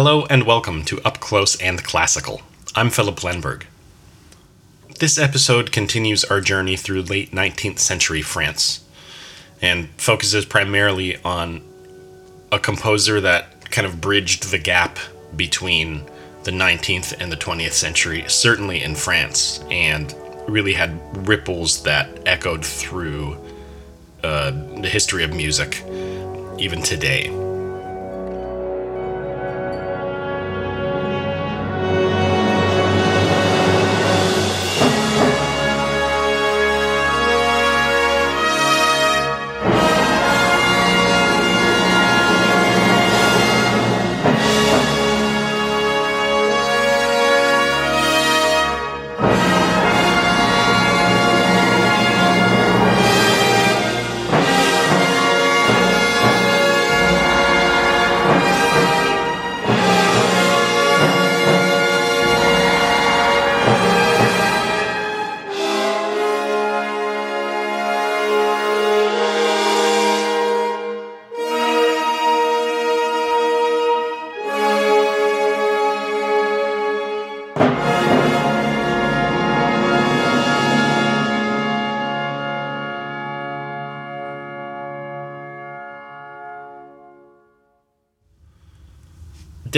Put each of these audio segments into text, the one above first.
Hello and welcome to Up Close and Classical. I'm Phillip Lenberg. This episode continues our journey through late 19th century France and focuses primarily on a composer that kind of bridged the gap between the 19th and the 20th century, certainly in France, and really had ripples that echoed through uh, the history of music even today.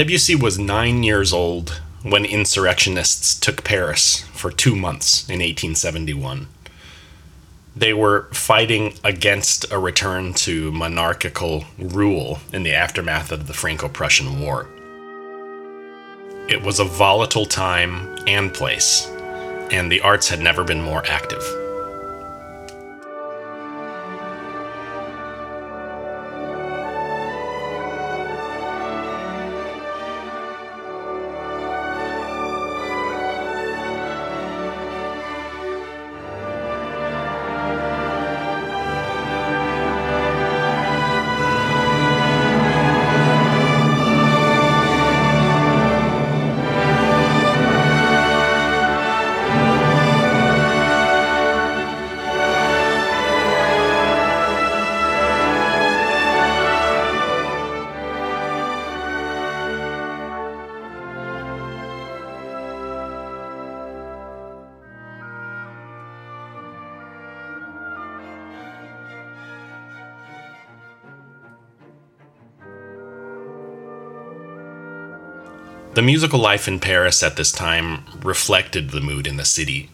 Debussy was nine years old when insurrectionists took Paris for two months in 1871. They were fighting against a return to monarchical rule in the aftermath of the Franco Prussian War. It was a volatile time and place, and the arts had never been more active. The musical life in Paris at this time reflected the mood in the city.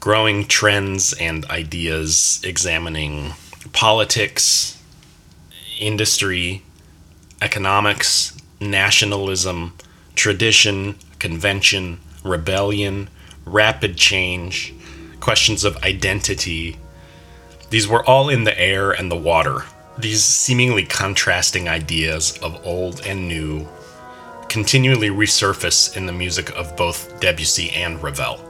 Growing trends and ideas examining politics, industry, economics, nationalism, tradition, convention, rebellion, rapid change, questions of identity. These were all in the air and the water. These seemingly contrasting ideas of old and new continually resurface in the music of both Debussy and Ravel.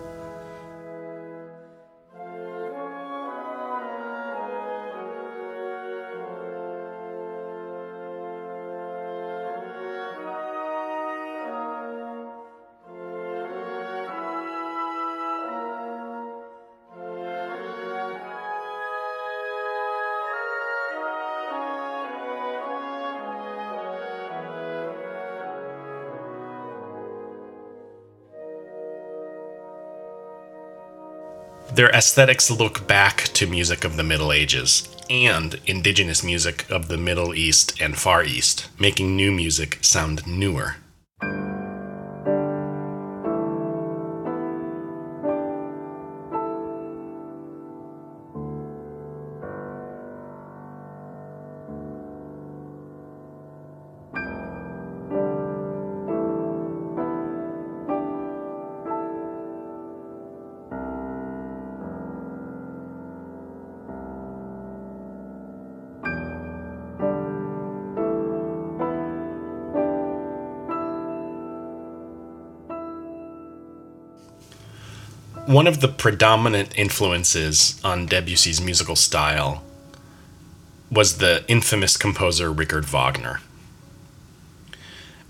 Their aesthetics look back to music of the Middle Ages and indigenous music of the Middle East and Far East, making new music sound newer. One of the predominant influences on Debussy's musical style was the infamous composer Richard Wagner.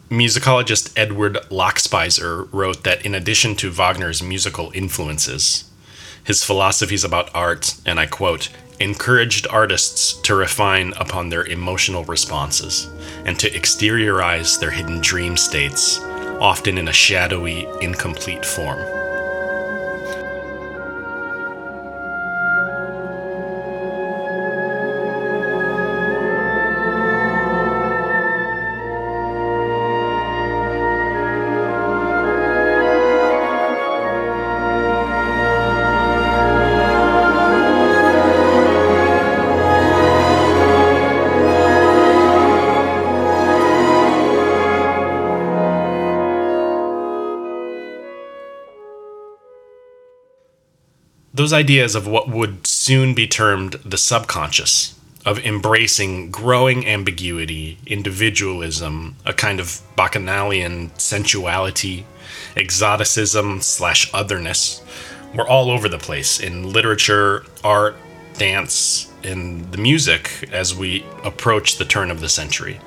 Musicologist Edward Lockspeiser wrote that in addition to Wagner's musical influences, his philosophies about art, and I quote, encouraged artists to refine upon their emotional responses and to exteriorize their hidden dream states, often in a shadowy, incomplete form. Those ideas of what would soon be termed the subconscious, of embracing growing ambiguity, individualism, a kind of bacchanalian sensuality, exoticism slash otherness, were all over the place in literature, art, dance, in the music as we approach the turn of the century.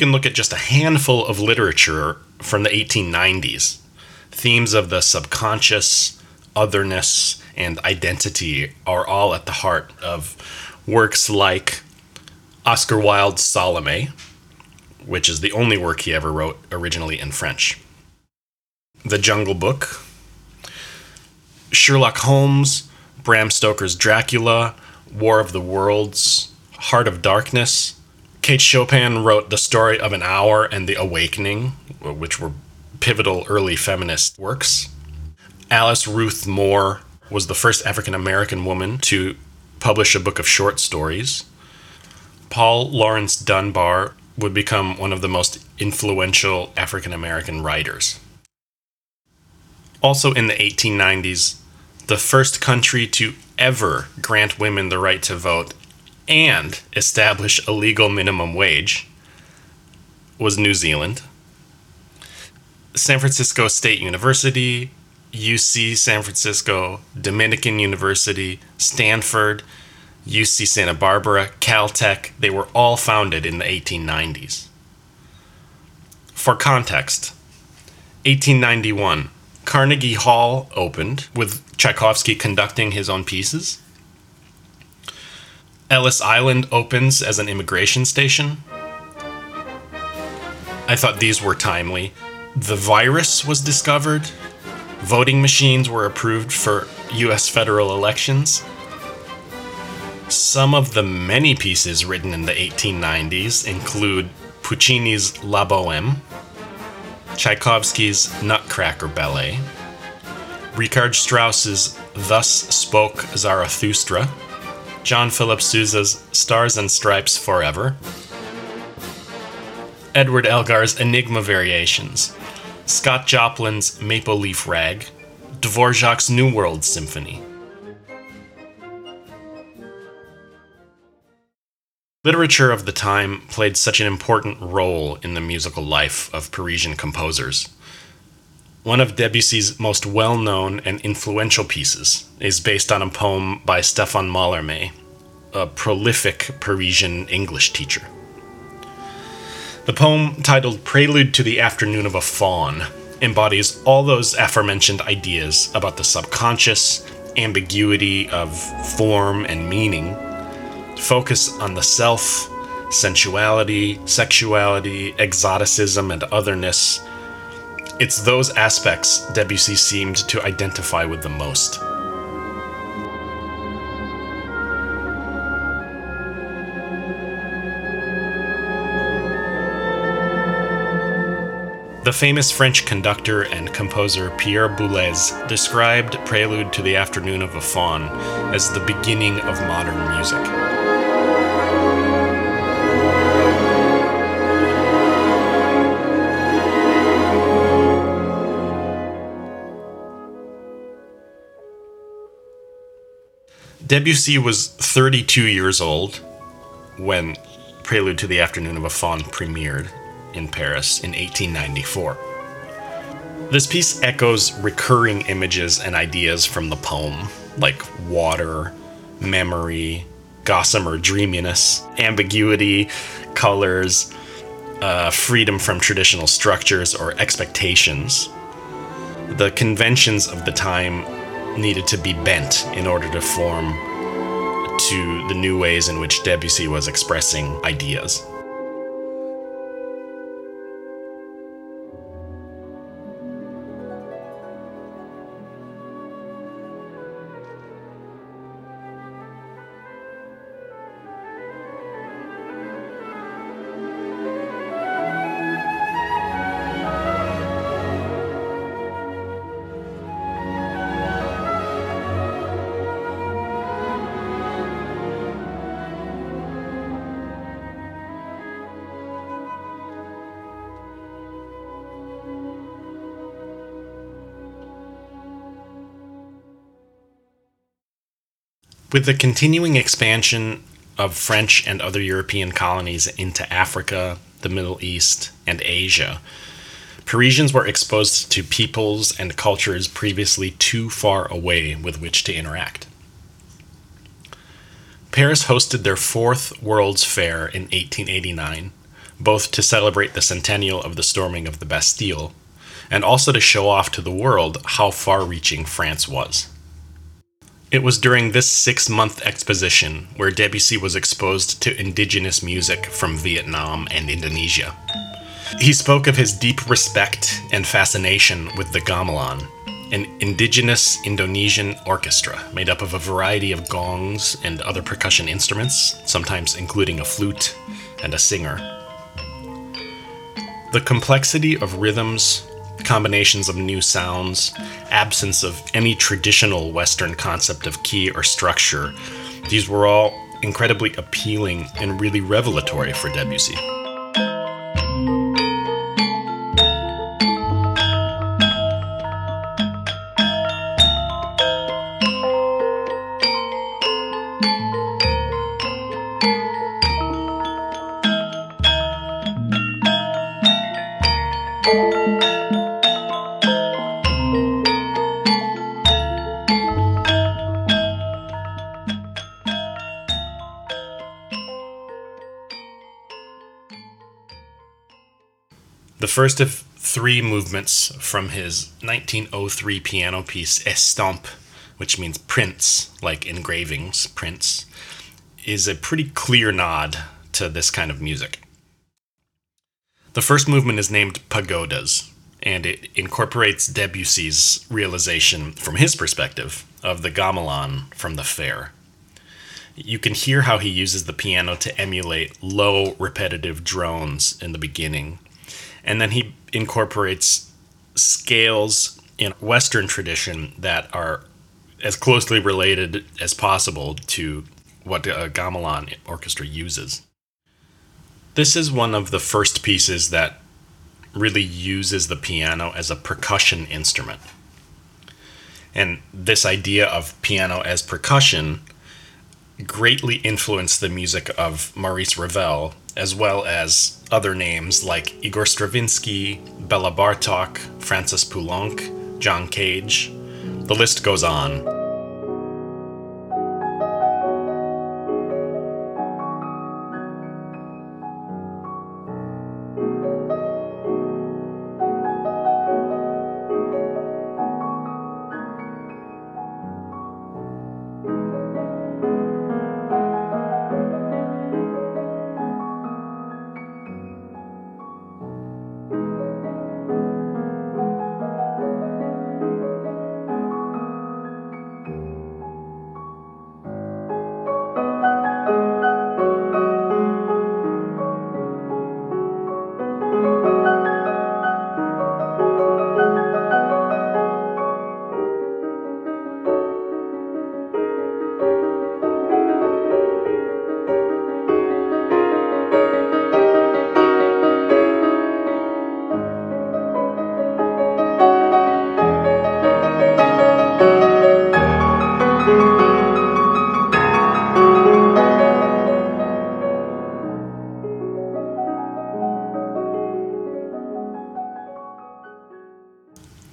Can look at just a handful of literature from the 1890s. Themes of the subconscious, otherness, and identity are all at the heart of works like Oscar Wilde's Salome, which is the only work he ever wrote originally in French. The Jungle Book, Sherlock Holmes, Bram Stoker's Dracula, War of the Worlds, Heart of Darkness, Kate Chopin wrote The Story of an Hour and The Awakening, which were pivotal early feminist works. Alice Ruth Moore was the first African American woman to publish a book of short stories. Paul Laurence Dunbar would become one of the most influential African American writers. Also in the 1890s, the first country to ever grant women the right to vote and establish a legal minimum wage was New Zealand. San Francisco State University, UC San Francisco, Dominican University, Stanford, UC Santa Barbara, Caltech, they were all founded in the 1890s. For context, 1891, Carnegie Hall opened with Tchaikovsky conducting his own pieces. Ellis Island opens as an immigration station. I thought these were timely. The virus was discovered. Voting machines were approved for US federal elections. Some of the many pieces written in the 1890s include Puccini's La Boheme, Tchaikovsky's Nutcracker Ballet, Richard Strauss's Thus Spoke Zarathustra, John Philip Sousa's Stars and Stripes Forever, Edward Elgar's Enigma Variations, Scott Joplin's Maple Leaf Rag, Dvorak's New World Symphony. Literature of the time played such an important role in the musical life of Parisian composers. One of Debussy's most well known and influential pieces is based on a poem by Stefan Mallarmé, a prolific Parisian English teacher. The poem, titled Prelude to the Afternoon of a Faun, embodies all those aforementioned ideas about the subconscious, ambiguity of form and meaning, focus on the self, sensuality, sexuality, exoticism, and otherness it's those aspects Debussy seemed to identify with the most. The famous French conductor and composer Pierre Boulez described Prelude to the Afternoon of a Faun as the beginning of modern music. Debussy was 32 years old when Prelude to the Afternoon of a Faun premiered in Paris in 1894. This piece echoes recurring images and ideas from the poem, like water, memory, gossamer dreaminess, ambiguity, colors, uh, freedom from traditional structures or expectations. The conventions of the time needed to be bent in order to form to the new ways in which Debussy was expressing ideas. With the continuing expansion of French and other European colonies into Africa, the Middle East, and Asia, Parisians were exposed to peoples and cultures previously too far away with which to interact. Paris hosted their fourth World's Fair in 1889, both to celebrate the centennial of the storming of the Bastille and also to show off to the world how far reaching France was. It was during this six month exposition where Debussy was exposed to indigenous music from Vietnam and Indonesia. He spoke of his deep respect and fascination with the gamelan, an indigenous Indonesian orchestra made up of a variety of gongs and other percussion instruments, sometimes including a flute and a singer. The complexity of rhythms, combinations of new sounds, absence of any traditional Western concept of key or structure, these were all incredibly appealing and really revelatory for Debussy. First of three movements from his 1903 piano piece Estampe, which means prints, like engravings, prints, is a pretty clear nod to this kind of music. The first movement is named Pagodas, and it incorporates Debussy's realization, from his perspective, of the gamelan from the fair. You can hear how he uses the piano to emulate low, repetitive drones in the beginning and then he incorporates scales in Western tradition that are as closely related as possible to what a gamelan orchestra uses. This is one of the first pieces that really uses the piano as a percussion instrument. And this idea of piano as percussion greatly influenced the music of Maurice Ravel, as well as other names like Igor Stravinsky, Bela Bartok, Francis Poulenc, John Cage. The list goes on.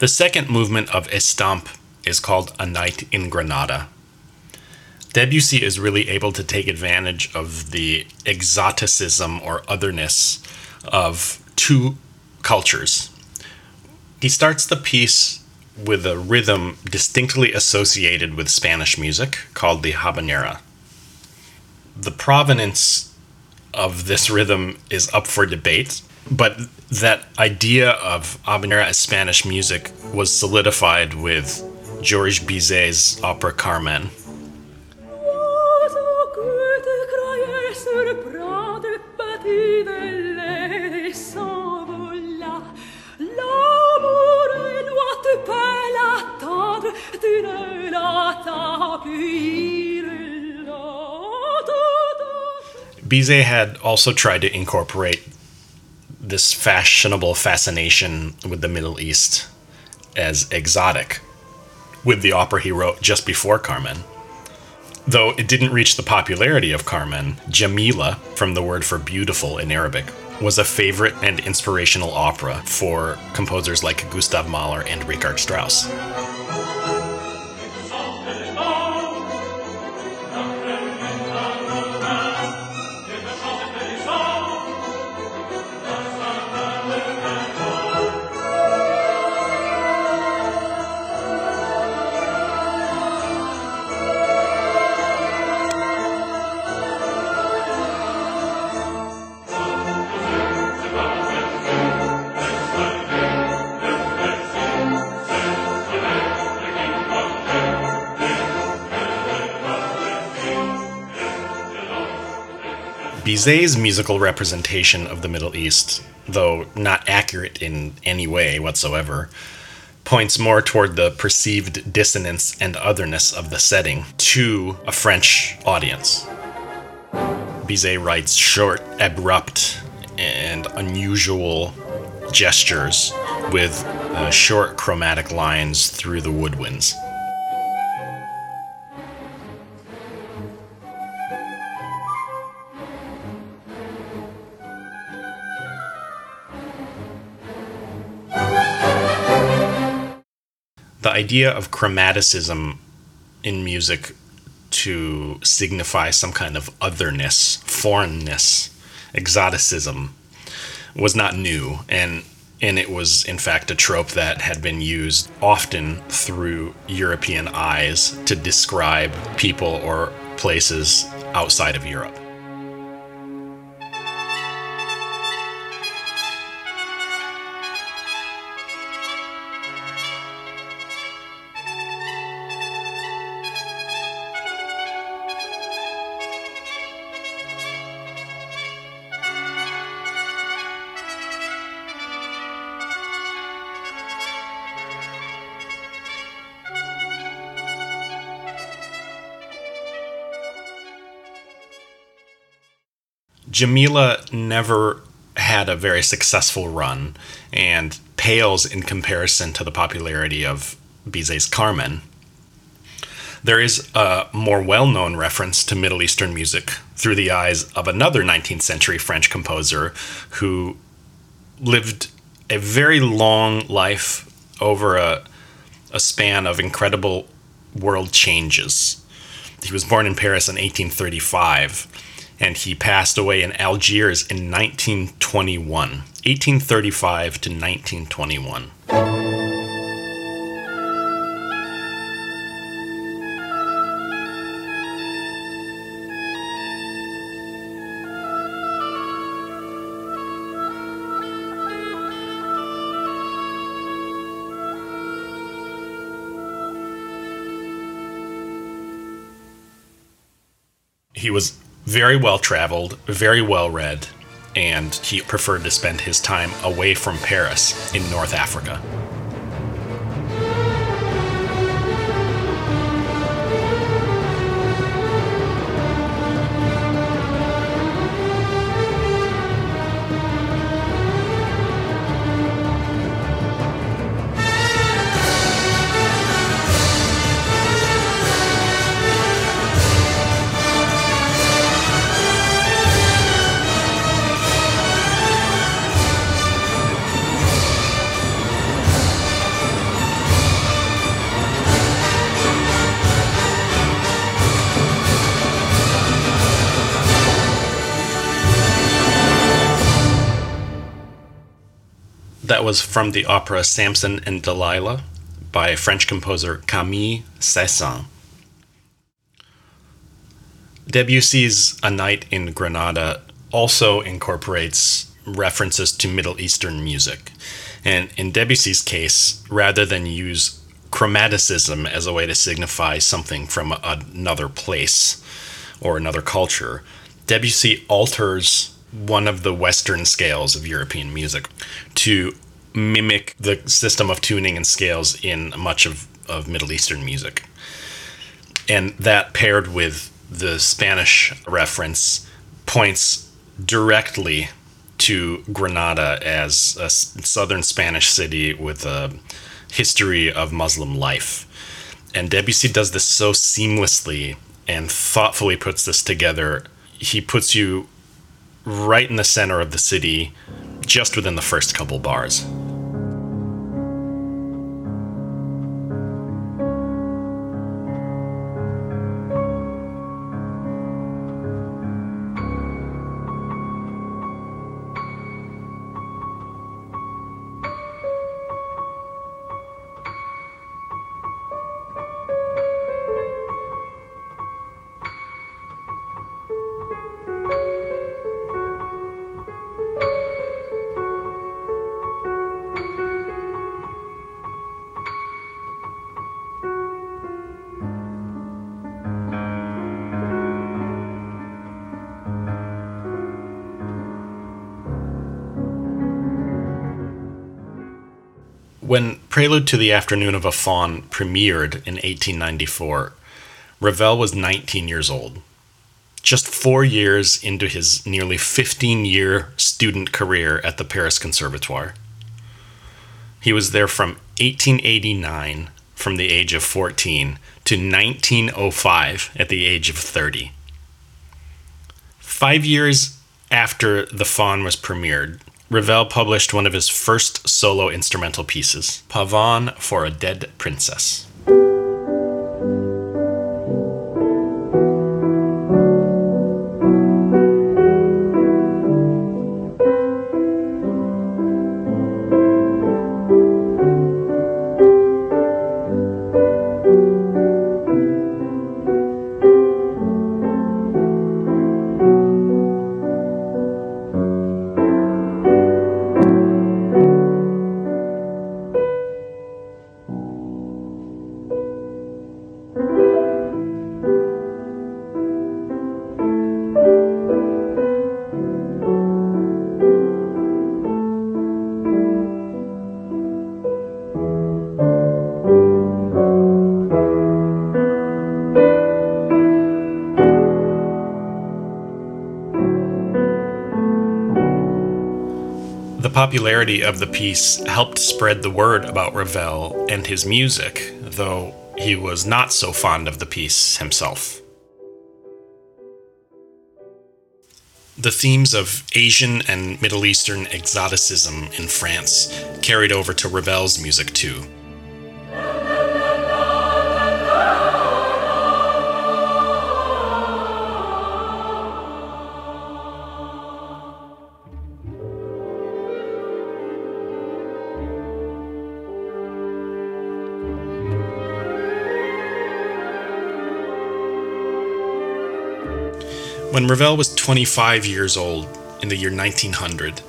The second movement of Estampe is called A Night in Granada. Debussy is really able to take advantage of the exoticism or otherness of two cultures. He starts the piece with a rhythm distinctly associated with Spanish music called the habanera. The provenance of this rhythm is up for debate, but that idea of habanera as Spanish music was solidified with Georges Bizet's opera Carmen. Bizet had also tried to incorporate this fashionable fascination with the Middle East as exotic with the opera he wrote just before Carmen. Though it didn't reach the popularity of Carmen, Djamileh, from the word for beautiful in Arabic, was a favorite and inspirational opera for composers like Gustav Mahler and Richard Strauss. Bizet's musical representation of the Middle East, though not accurate in any way whatsoever, points more toward the perceived dissonance and otherness of the setting to a French audience. Bizet writes short, abrupt, and unusual gestures with uh, short chromatic lines through the woodwinds. Idea of chromaticism in music to signify some kind of otherness, foreignness, exoticism was not new and and it was in fact a trope that had been used often through European eyes to describe people or places outside of Europe. Djamileh never had a very successful run and pales in comparison to the popularity of Bizet's Carmen. There is a more well known reference to Middle Eastern music through the eyes of another 19th century French composer who lived a very long life over a, a span of incredible world changes. He was born in Paris in 1835 and he passed away in Algiers in 1921, 1835 to 1921. He was very well traveled, very well read, and he preferred to spend his time away from Paris in North Africa. That was from the opera Samson and Delilah by French composer Camille Saint-Saëns. Debussy's A Night in Granada also incorporates references to Middle Eastern music. And in Debussy's case, rather than use chromaticism as a way to signify something from another place or another culture, Debussy alters one of the Western scales of European music to mimic the system of tuning and scales in much of, of Middle Eastern music. And that paired with the Spanish reference points directly to Granada as a southern Spanish city with a history of Muslim life. And Debussy does this so seamlessly and thoughtfully puts this together. He puts you right in the center of the city just within the first couple bars. Prelude to the Afternoon of a Faun premiered in 1894, Ravel was 19 years old. Just four years into his nearly 15 year student career at the Paris Conservatoire. He was there from 1889, from the age of 14, to 1905 at the age of 30. Five years after The Faun was premiered, Ravel published one of his first solo instrumental pieces, Pavane for a Dead Princess. Popularity of the piece helped spread the word about Ravel and his music, though he was not so fond of the piece himself. The themes of Asian and Middle Eastern exoticism in France carried over to Ravel's music too. When Ravel was 25 years old in the year 1900,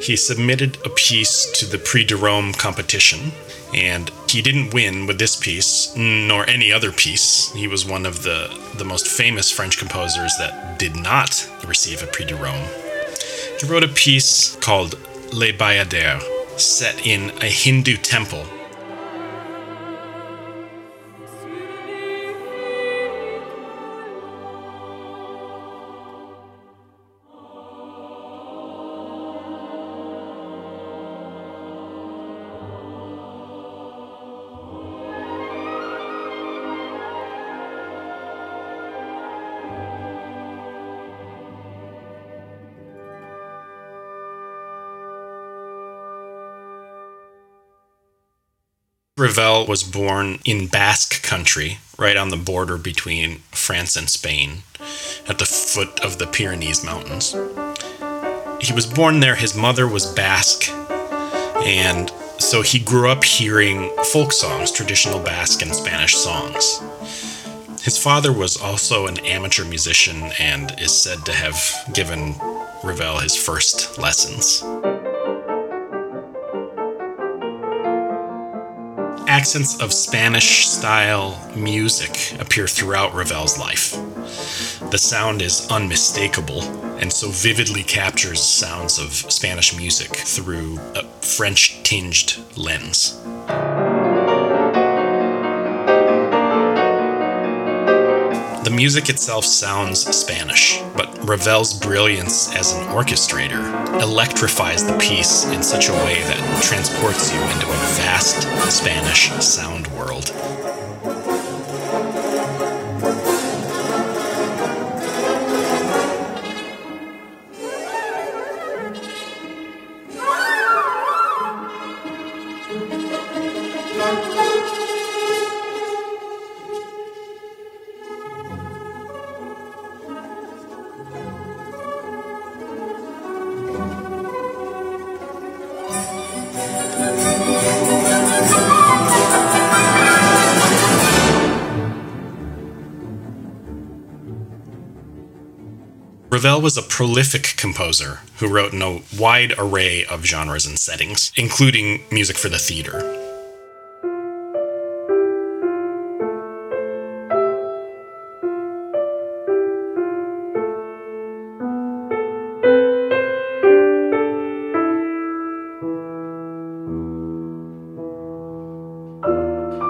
he submitted a piece to the Prix de Rome competition, and he didn't win with this piece, nor any other piece. He was one of the, the most famous French composers that did not receive a Prix de Rome. He wrote a piece called Les Bayadères, set in a Hindu temple Ravel was born in Basque country, right on the border between France and Spain, at the foot of the Pyrenees Mountains. He was born there. His mother was Basque, And so he grew up hearing folk songs, traditional Basque and Spanish songs. His father was also an amateur musician and is said to have given Ravel his first lessons. Accents of Spanish style music appear throughout Ravel's life. The sound is unmistakable and so vividly captures sounds of Spanish music through a French tinged lens. Music itself sounds Spanish, but Ravel's brilliance as an orchestrator electrifies the piece in such a way that transports you into a vast Spanish sound Ravel was a prolific composer who wrote in a wide array of genres and settings, including music for the theater.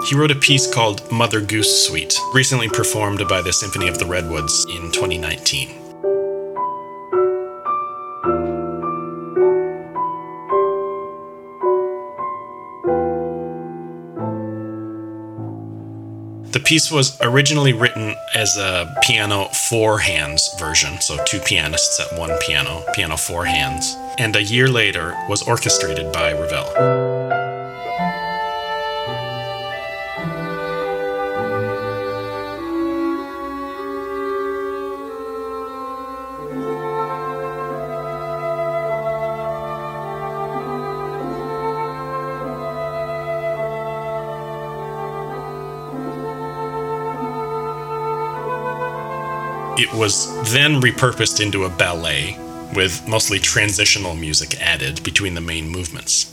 He wrote a piece called Mother Goose Suite, recently performed by the Symphony of the Redwoods in 2019. The piece was originally written as a piano four hands version, so two pianists at one piano, piano four hands, and a year later was orchestrated by Ravel. Was then repurposed into a ballet, with mostly transitional music added between the main movements.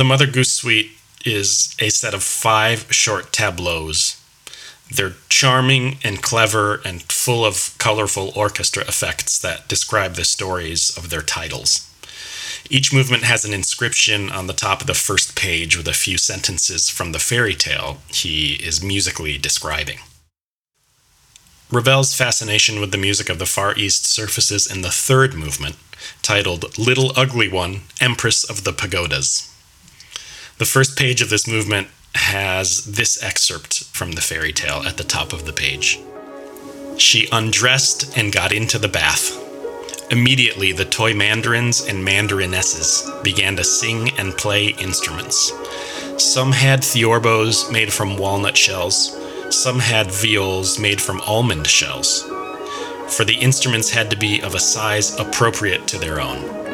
The Mother Goose Suite is a set of five short tableaus. They're charming and clever and full of colorful orchestra effects that describe the stories of their titles. Each movement has an inscription on the top of the first page with a few sentences from the fairy tale he is musically describing. Ravel's fascination with the music of the Far East surfaces in the third movement, titled Little Ugly One, Empress of the Pagodas. The first page of this movement has this excerpt from the fairy tale at the top of the page. She undressed and got into the bath. Immediately, the toy mandarins and mandarinesses began to sing and play instruments. Some had theorbos made from walnut shells, some had viols made from almond shells, for the instruments had to be of a size appropriate to their own.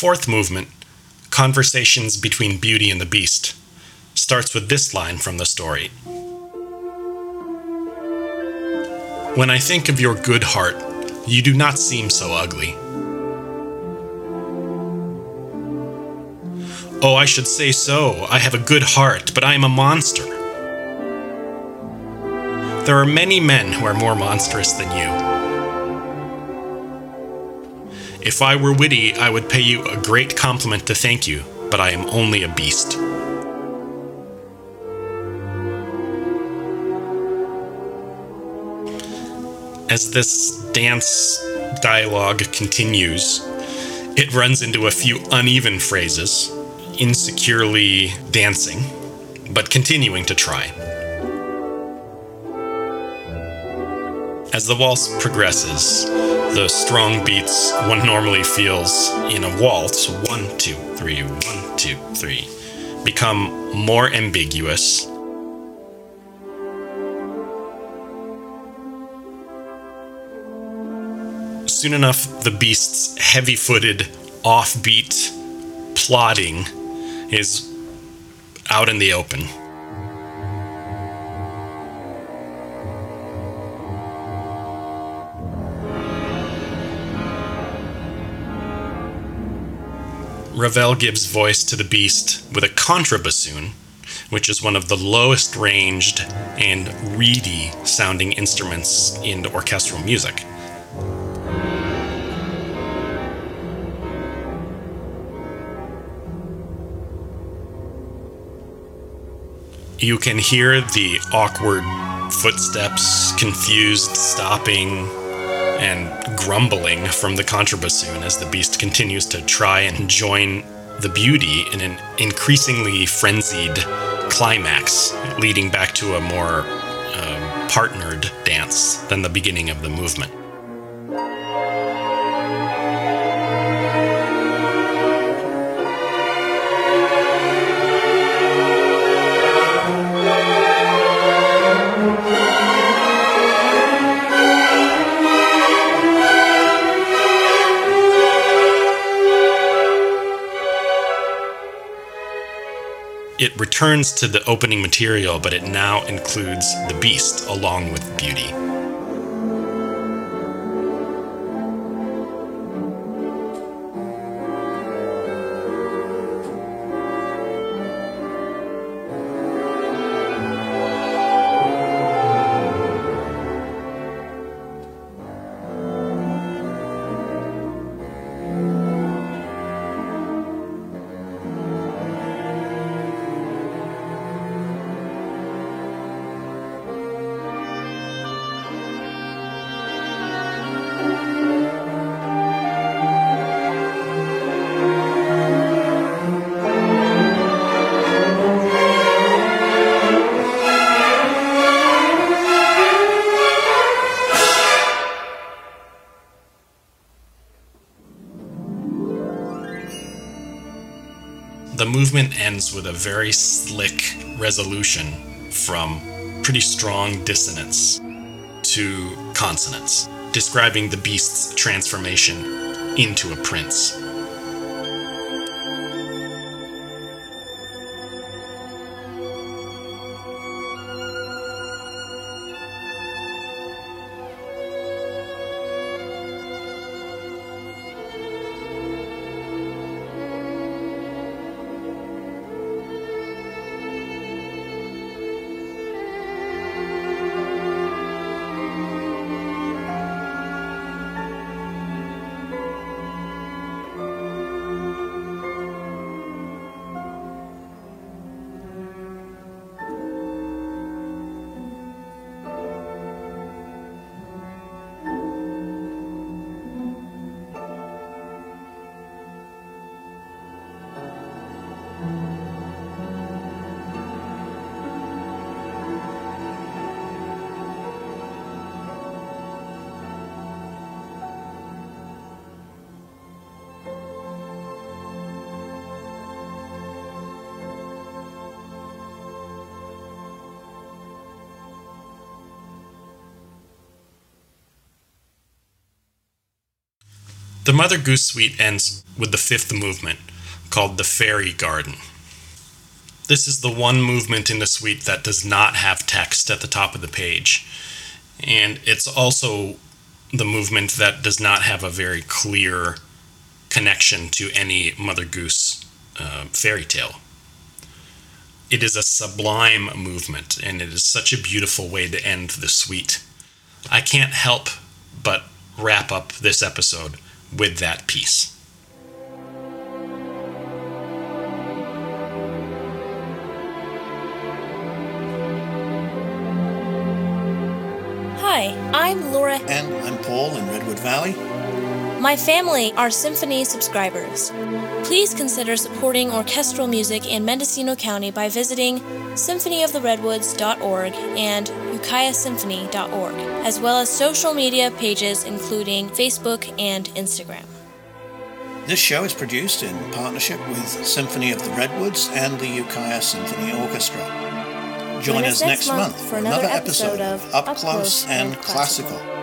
Fourth movement, Conversations Between Beauty and the Beast, starts with this line from the story When I think of your good heart, you do not seem so ugly. Oh, I should say so. I have a good heart, but I am a monster. There are many men who are more monstrous than you. If I were witty, I would pay you a great compliment to thank you, but I am only a beast. As this dance dialogue continues, it runs into a few uneven phrases, insecurely dancing, but continuing to try. As the waltz progresses, the strong beats one normally feels in a waltz one, two, three, one, two, three become more ambiguous. Soon enough, the beast's heavy footed, offbeat plodding is out in the open. Ravel gives voice to the beast with a contrabassoon, which is one of the lowest ranged and reedy sounding instruments in orchestral music. You can hear the awkward footsteps, confused stopping, and grumbling from the contrabassoon as the beast continues to try and join the beauty in an increasingly frenzied climax, leading back to a more uh, partnered dance than the beginning of the movement. It returns to the opening material, but it now includes the beast along with beauty. Movement ends with a very slick resolution from pretty strong dissonance to consonance, describing the beast's transformation into a prince. The Mother Goose Suite ends with the fifth movement, called the Fairy Garden. This is the one movement in the suite that does not have text at the top of the page. And it's also the movement that does not have a very clear connection to any Mother Goose uh, fairy tale. It is a sublime movement, and it is such a beautiful way to end the suite. I can't help but wrap up this episode with that piece. Hi, I'm Laura. And I'm Paul in Redwood Valley. My family are symphony subscribers. Please consider supporting orchestral music in Mendocino County by visiting symphonyoftheredwoods.org and ukiahsymphony.org, as well as social media pages including Facebook and Instagram. This show is produced in partnership with Symphony of the Redwoods and the Ukiah Symphony Orchestra. Join, Join us next month for another episode of Up Close and Classical.